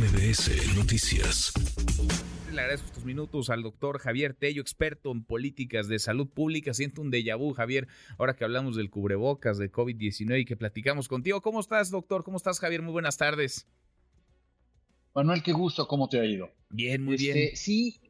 MBS Noticias. Le agradezco estos minutos al doctor Javier Tello, experto en políticas de salud pública. Siento un déjà vu, Javier, ahora que hablamos del cubrebocas, de COVID-19 y que platicamos contigo. ¿Cómo estás, doctor? ¿Cómo estás, Javier? Muy buenas tardes. Manuel, qué gusto, ¿cómo te ha ido? Bien, muy bien. Este, sí,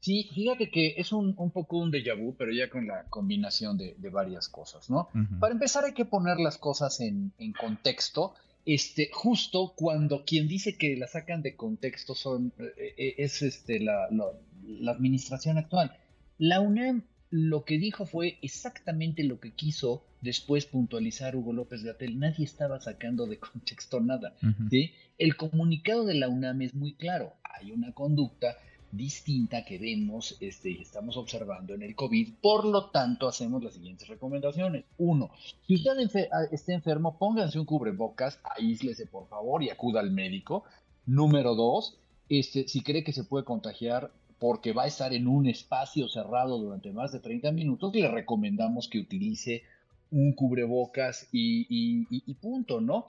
sí, fíjate que es un, poco un déjà vu, pero ya con la combinación de, varias cosas, ¿no? Para empezar hay que poner las cosas en, en contexto este, justo cuando quien dice que la sacan de contexto son, eh, eh, es este, la, la, administración actual. La UNAM lo que dijo fue exactamente lo que quiso después puntualizar Hugo López Gatel. Nadie estaba sacando de contexto nada. ¿sí? El comunicado de la UNAM es muy claro. Hay una conducta distinta que vemos este, y estamos observando en el COVID. Por lo tanto, hacemos las siguientes recomendaciones. Uno, si usted ah, está enfermo, pónganse un cubrebocas, aíslese por favor y acuda al médico. Número dos, este, si cree que se puede contagiar porque va a estar en un espacio cerrado durante más de 30 minutos, le recomendamos que utilice un cubrebocas y, punto, ¿no?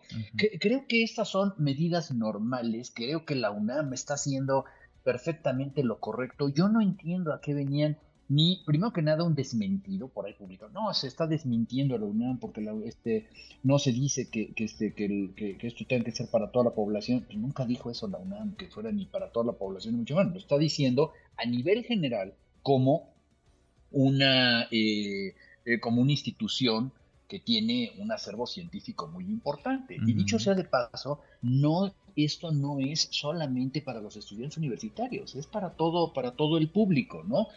creo que estas son medidas normales, creo que la UNAM está haciendo perfectamente lo correcto. Yo no entiendo a qué venían ni, primero que nada, un desmentido por ahí público. No, se está desmintiendo la UNAM porque este, no se dice que, este, que, que, esto tenga que ser para toda la población. Pues nunca dijo eso la UNAM, que fuera ni para toda la población, mucho menos. Lo está diciendo a nivel general como una, eh, eh, como una institución que tiene un acervo científico muy importante. Y dicho sea de paso, no, esto no es solamente para los estudiantes universitarios, es para todo, para todo el público, ¿no?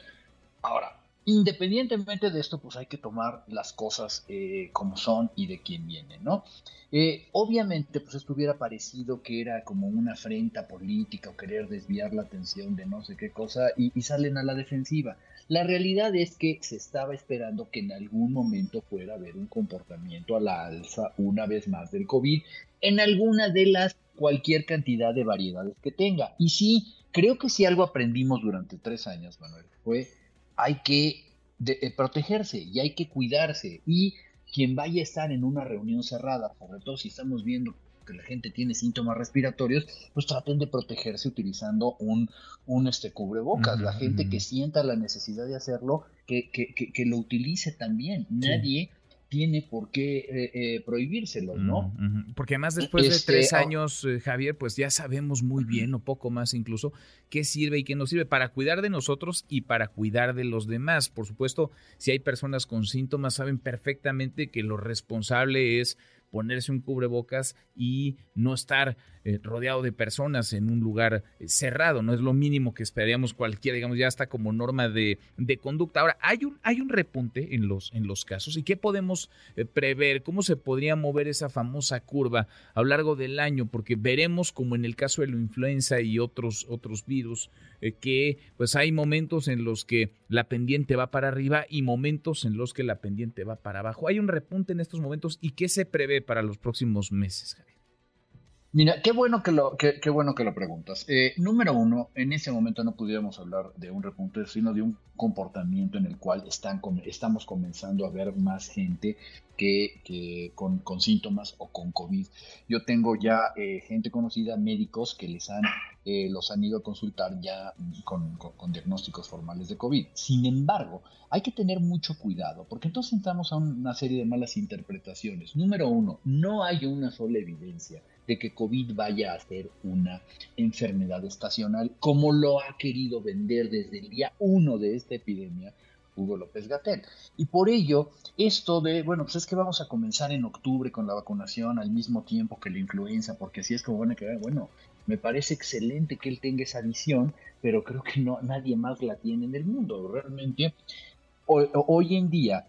Ahora, independientemente de esto, pues hay que tomar las cosas eh, como son y de quién viene, ¿no? Eh, obviamente, pues esto hubiera parecido que era como una afrenta política o querer desviar la atención de no sé qué cosa y, salen a la defensiva. La realidad es que se estaba esperando que en algún momento fuera a haber un comportamiento a la alza una vez más del COVID en alguna de las cualquier cantidad de variedades que tenga. Y sí, creo que si algo aprendimos durante tres años, Manuel, fue hay que eh, protegerse y hay que cuidarse. Y quien vaya a estar en una reunión cerrada, sobre todo si estamos viendo que la gente tiene síntomas respiratorios, pues traten de protegerse utilizando un, un este, cubrebocas. La gente que sienta la necesidad de hacerlo, que, que, que, lo utilice también. Nadie tiene por qué eh, eh, prohibírselo, ¿no? Porque además después de tres este, años, eh, Javier, pues ya sabemos muy bien, o poco más incluso, qué sirve y qué no sirve para cuidar de nosotros y para cuidar de los demás. Por supuesto, si hay personas con síntomas, saben perfectamente que lo responsable es ponerse un cubrebocas y no estar eh, rodeado de personas en un lugar eh, cerrado. No es lo mínimo que esperaríamos cualquiera, digamos, ya está como norma de, conducta. Ahora, hay un, hay un repunte en los, en los casos. ¿Y qué podemos eh, prever? ¿Cómo se podría mover esa famosa curva a lo largo del año? Porque veremos, como en el caso de la influenza y otros, otros virus, que pues hay momentos en los que la pendiente va para arriba y momentos en los que la pendiente va para abajo. Hay un repunte en estos momentos y qué se prevé para los próximos meses, Javier? Mira, qué bueno que lo, qué, bueno que lo preguntas. Eh, número uno, en ese momento no pudiéramos hablar de un repunte, sino de un comportamiento en el cual están, estamos comenzando a ver más gente que, con, síntomas o con COVID. Yo tengo ya eh, gente conocida, médicos que les han, eh, los han ido a consultar ya con, con, diagnósticos formales de COVID. Sin embargo, hay que tener mucho cuidado, porque entonces entramos a una serie de malas interpretaciones. Número uno, no hay una sola evidencia de que COVID vaya a ser una enfermedad estacional, como lo ha querido vender desde el día uno de esta epidemia Hugo López Gatel. Y por ello, esto de, bueno, pues es que vamos a comenzar en octubre con la vacunación al mismo tiempo que la influenza, porque así es como van a quedar, bueno, me parece excelente que él tenga esa visión, pero creo que no, nadie más la tiene en el mundo. Realmente, hoy, en día,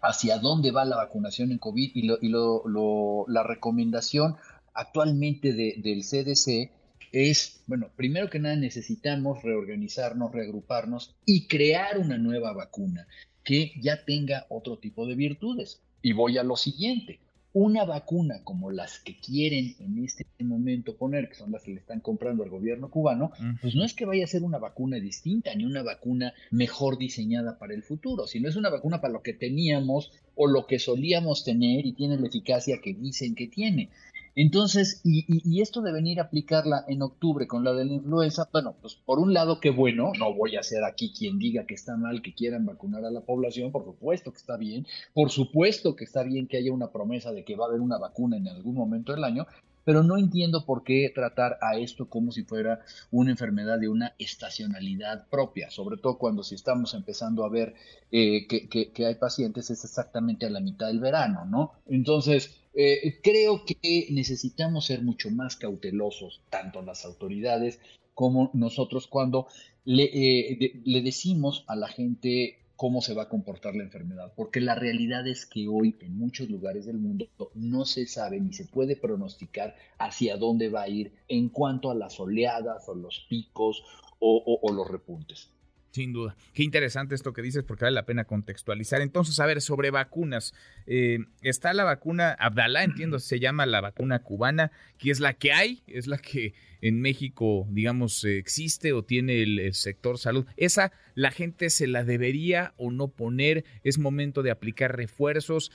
hacia dónde va la vacunación en COVID y, lo, y lo, la recomendación actualmente del CDC es, bueno, primero que nada necesitamos reorganizarnos, reagruparnos y crear una nueva vacuna que ya tenga otro tipo de virtudes. Y voy a lo siguiente. Una vacuna como las que quieren en este momento poner, que son las que le están comprando al gobierno cubano, pues no es que vaya a ser una vacuna distinta ni una vacuna mejor diseñada para el futuro, sino es una vacuna para lo que teníamos o lo que solíamos tener y tiene la eficacia que dicen que tiene. Entonces, y, esto de venir a aplicarla en octubre con la de la influenza, bueno, pues por un lado, qué bueno, no voy a ser aquí quien diga que está mal que quieran vacunar a la población, por supuesto que está bien, por supuesto que está bien que haya una promesa de que va a haber una vacuna en algún momento del año, pero no entiendo por qué tratar a esto como si fuera una enfermedad de una estacionalidad propia, sobre todo cuando si estamos empezando a ver eh, que, hay pacientes es exactamente a la mitad del verano, ¿no? Entonces, eh, creo que necesitamos ser mucho más cautelosos, tanto las autoridades como nosotros, cuando le, eh, le decimos a la gente cómo se va a comportar la enfermedad, porque la realidad es que hoy en muchos lugares del mundo no se sabe ni se puede pronosticar hacia dónde va a ir en cuanto a las oleadas o los picos o, los repuntes. Sin duda. Qué interesante esto que dices porque vale la pena contextualizar. Entonces, a ver, sobre vacunas. Eh, está la vacuna Abdalá, entiendo, se llama la vacuna cubana, que es la que hay, es la que en México, digamos, existe o tiene el, sector salud. Esa la gente se la debería o no poner. Es momento de aplicar refuerzos.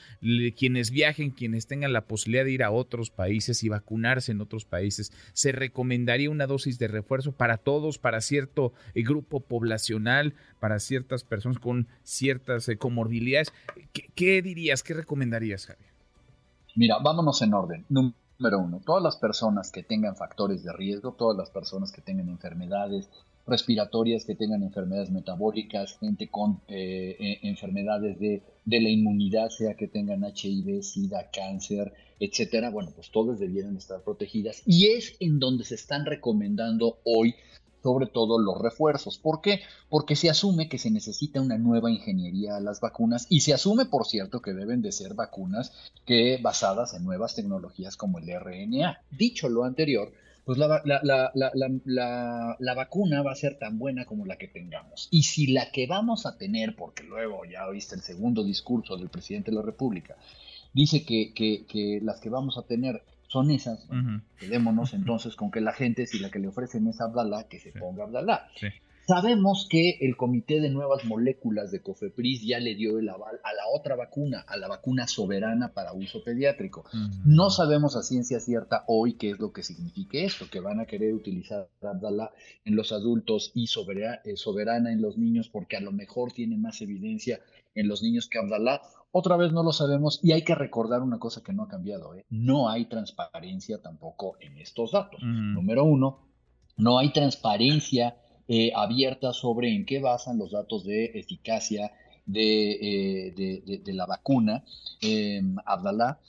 quienes viajen, quienes tengan la posibilidad de ir a otros países y vacunarse en otros países, se recomendaría una dosis de refuerzo para todos, para cierto eh, grupo poblacional, para ciertas personas con ciertas eh, comorbilidades. ¿Qué, ¿Qué, dirías? ¿Qué recomendarías, Javier? Mira, vámonos en orden. Número uno, todas las personas que tengan factores de riesgo, todas las personas que tengan enfermedades respiratorias, que tengan enfermedades metabólicas, gente con eh, e, enfermedades de, de, la inmunidad, sea que tengan HIV, SIDA, cáncer, etcétera, bueno, pues todas debieran estar protegidas. Y es en donde se están recomendando hoy sobre todo los refuerzos. ¿Por qué? Porque se asume que se necesita una nueva ingeniería a las vacunas y se asume, por cierto, que deben de ser vacunas que basadas en nuevas tecnologías como el RNA. Dicho lo anterior, pues la, vacuna va a ser tan buena como la que tengamos. Y si la que vamos a tener, porque luego ya oíste el segundo discurso del presidente de la República, dice que las que vamos a tener son esas. Quedémonos entonces con que la gente, si la que le ofrecen es Abdalá, que se ponga Abdalá. Sabemos que el Comité de Nuevas Moléculas de COFEPRIS ya le dio el aval a la otra vacuna, a la vacuna soberana para uso pediátrico. No sabemos a ciencia cierta hoy qué es lo que signifique esto, que van a querer utilizar Abdalá en los adultos y eh, soberana en los niños porque a lo mejor tiene más evidencia en los niños que Abdalá. Otra vez no lo sabemos y hay que recordar una cosa que no ha cambiado. ¿eh? No hay transparencia tampoco en estos datos. Número uno, no hay transparencia eh, abierta sobre en qué basan los datos de eficacia de, eh, de, la vacuna em, Abdalá.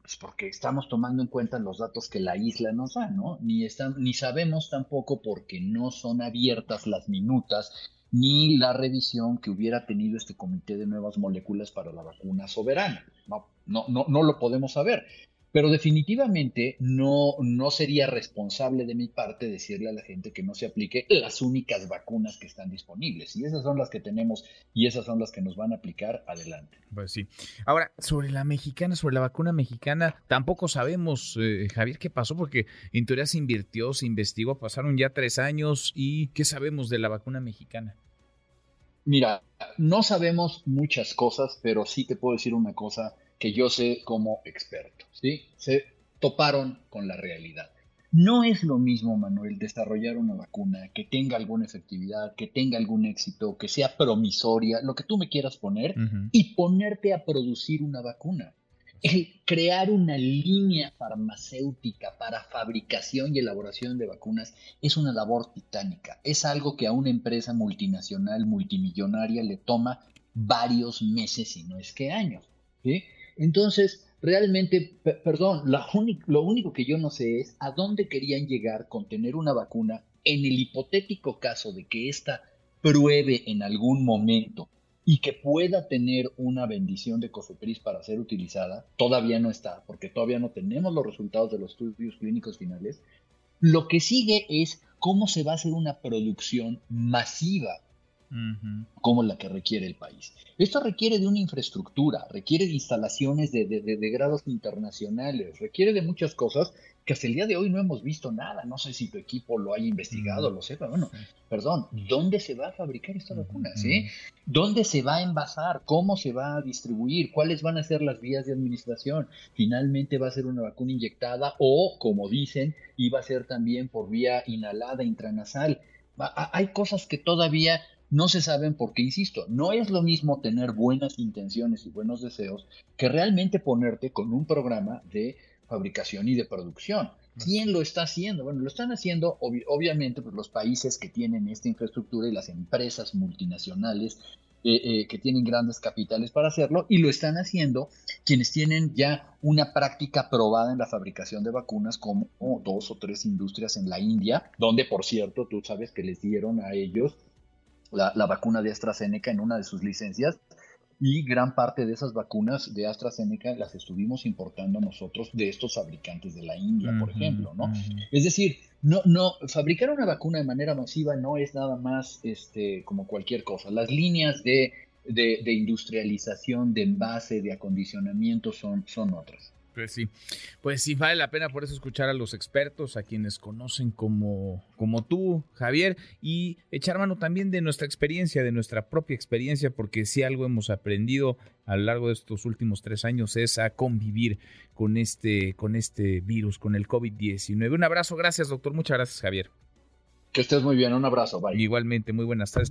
Pues porque estamos tomando en cuenta los datos que la isla nos da, ¿no? Ni, están, ni sabemos tampoco porque no son abiertas las minutas ni la revisión que hubiera tenido este comité de nuevas moléculas para la vacuna soberana. No, no, no, no lo podemos saber. Pero definitivamente no, no sería responsable de mi parte decirle a la gente que no se aplique las únicas vacunas que están disponibles. Y esas son las que tenemos y esas son las que nos van a aplicar adelante. Pues sí. Ahora, sobre la mexicana, sobre la vacuna mexicana, tampoco sabemos, eh, Javier, qué pasó, porque en teoría se invirtió, se investigó, pasaron ya tres años y ¿qué sabemos de la vacuna mexicana? Mira, no sabemos muchas cosas, pero sí te puedo decir una cosa que yo sé como experto, ¿sí? Se toparon con la realidad. No es lo mismo, Manuel, desarrollar una vacuna que tenga alguna efectividad, que tenga algún éxito, que sea promisoria, lo que tú me quieras poner, y ponerte a producir una vacuna. El crear una línea farmacéutica para fabricación y elaboración de vacunas es una labor titánica. Es algo que a una empresa multinacional, multimillonaria, le toma varios meses, si no es que años. Entonces, realmente, perdón, lo único que yo no sé es a dónde querían llegar con tener una vacuna en el hipotético caso de que ésta pruebe en algún momento y que pueda tener una bendición de COFEPRIS para ser utilizada, todavía no está, porque todavía no tenemos los resultados de los estudios clínicos finales. Lo que sigue es cómo se va a hacer una producción masiva como la que requiere el país. Esto requiere de una infraestructura, requiere de instalaciones de, de, grados internacionales, requiere de muchas cosas que hasta el día de hoy no hemos visto nada. No sé si tu equipo lo haya investigado, lo sepa. Bueno, perdón, ¿dónde se va a fabricar esta vacuna? ¿sí? ¿Dónde se va a envasar? ¿Cómo se va a distribuir? ¿Cuáles van a ser las vías de administración? ¿Finalmente va a ser una vacuna inyectada o, como dicen, iba a ser también por vía inhalada, intranasal? Hay cosas que todavía no se saben porque, insisto, no es lo mismo tener buenas intenciones y buenos deseos que realmente ponerte con un programa de fabricación y de producción. ¿Quién lo está haciendo? Bueno, lo están haciendo obviamente pues, los países que tienen esta infraestructura y las empresas multinacionales eh, eh, que tienen grandes capitales para hacerlo y lo están haciendo quienes tienen ya una práctica probada en la fabricación de vacunas como dos o tres industrias en la India, donde por cierto tú sabes que les dieron a ellos la, vacuna de AstraZeneca en una de sus licencias y gran parte de esas vacunas de AstraZeneca las estuvimos importando nosotros de estos fabricantes de la India, por ejemplo, ¿no? Es decir, no, no, fabricar una vacuna de manera masiva no es nada más este, como cualquier cosa. Las líneas de, de, de industrialización, de envase, de acondicionamiento son, son otras. Pues sí, pues sí, vale la pena por eso escuchar a los expertos, a quienes conocen como, como tú, Javier, y echar mano también de nuestra experiencia, de nuestra propia experiencia, porque si algo hemos aprendido a lo largo de estos últimos tres años es a convivir con este, con este virus, con el COVID-19. Un abrazo, gracias doctor, muchas gracias Javier. Que estés muy bien, un abrazo, bye. Igualmente, muy buenas tardes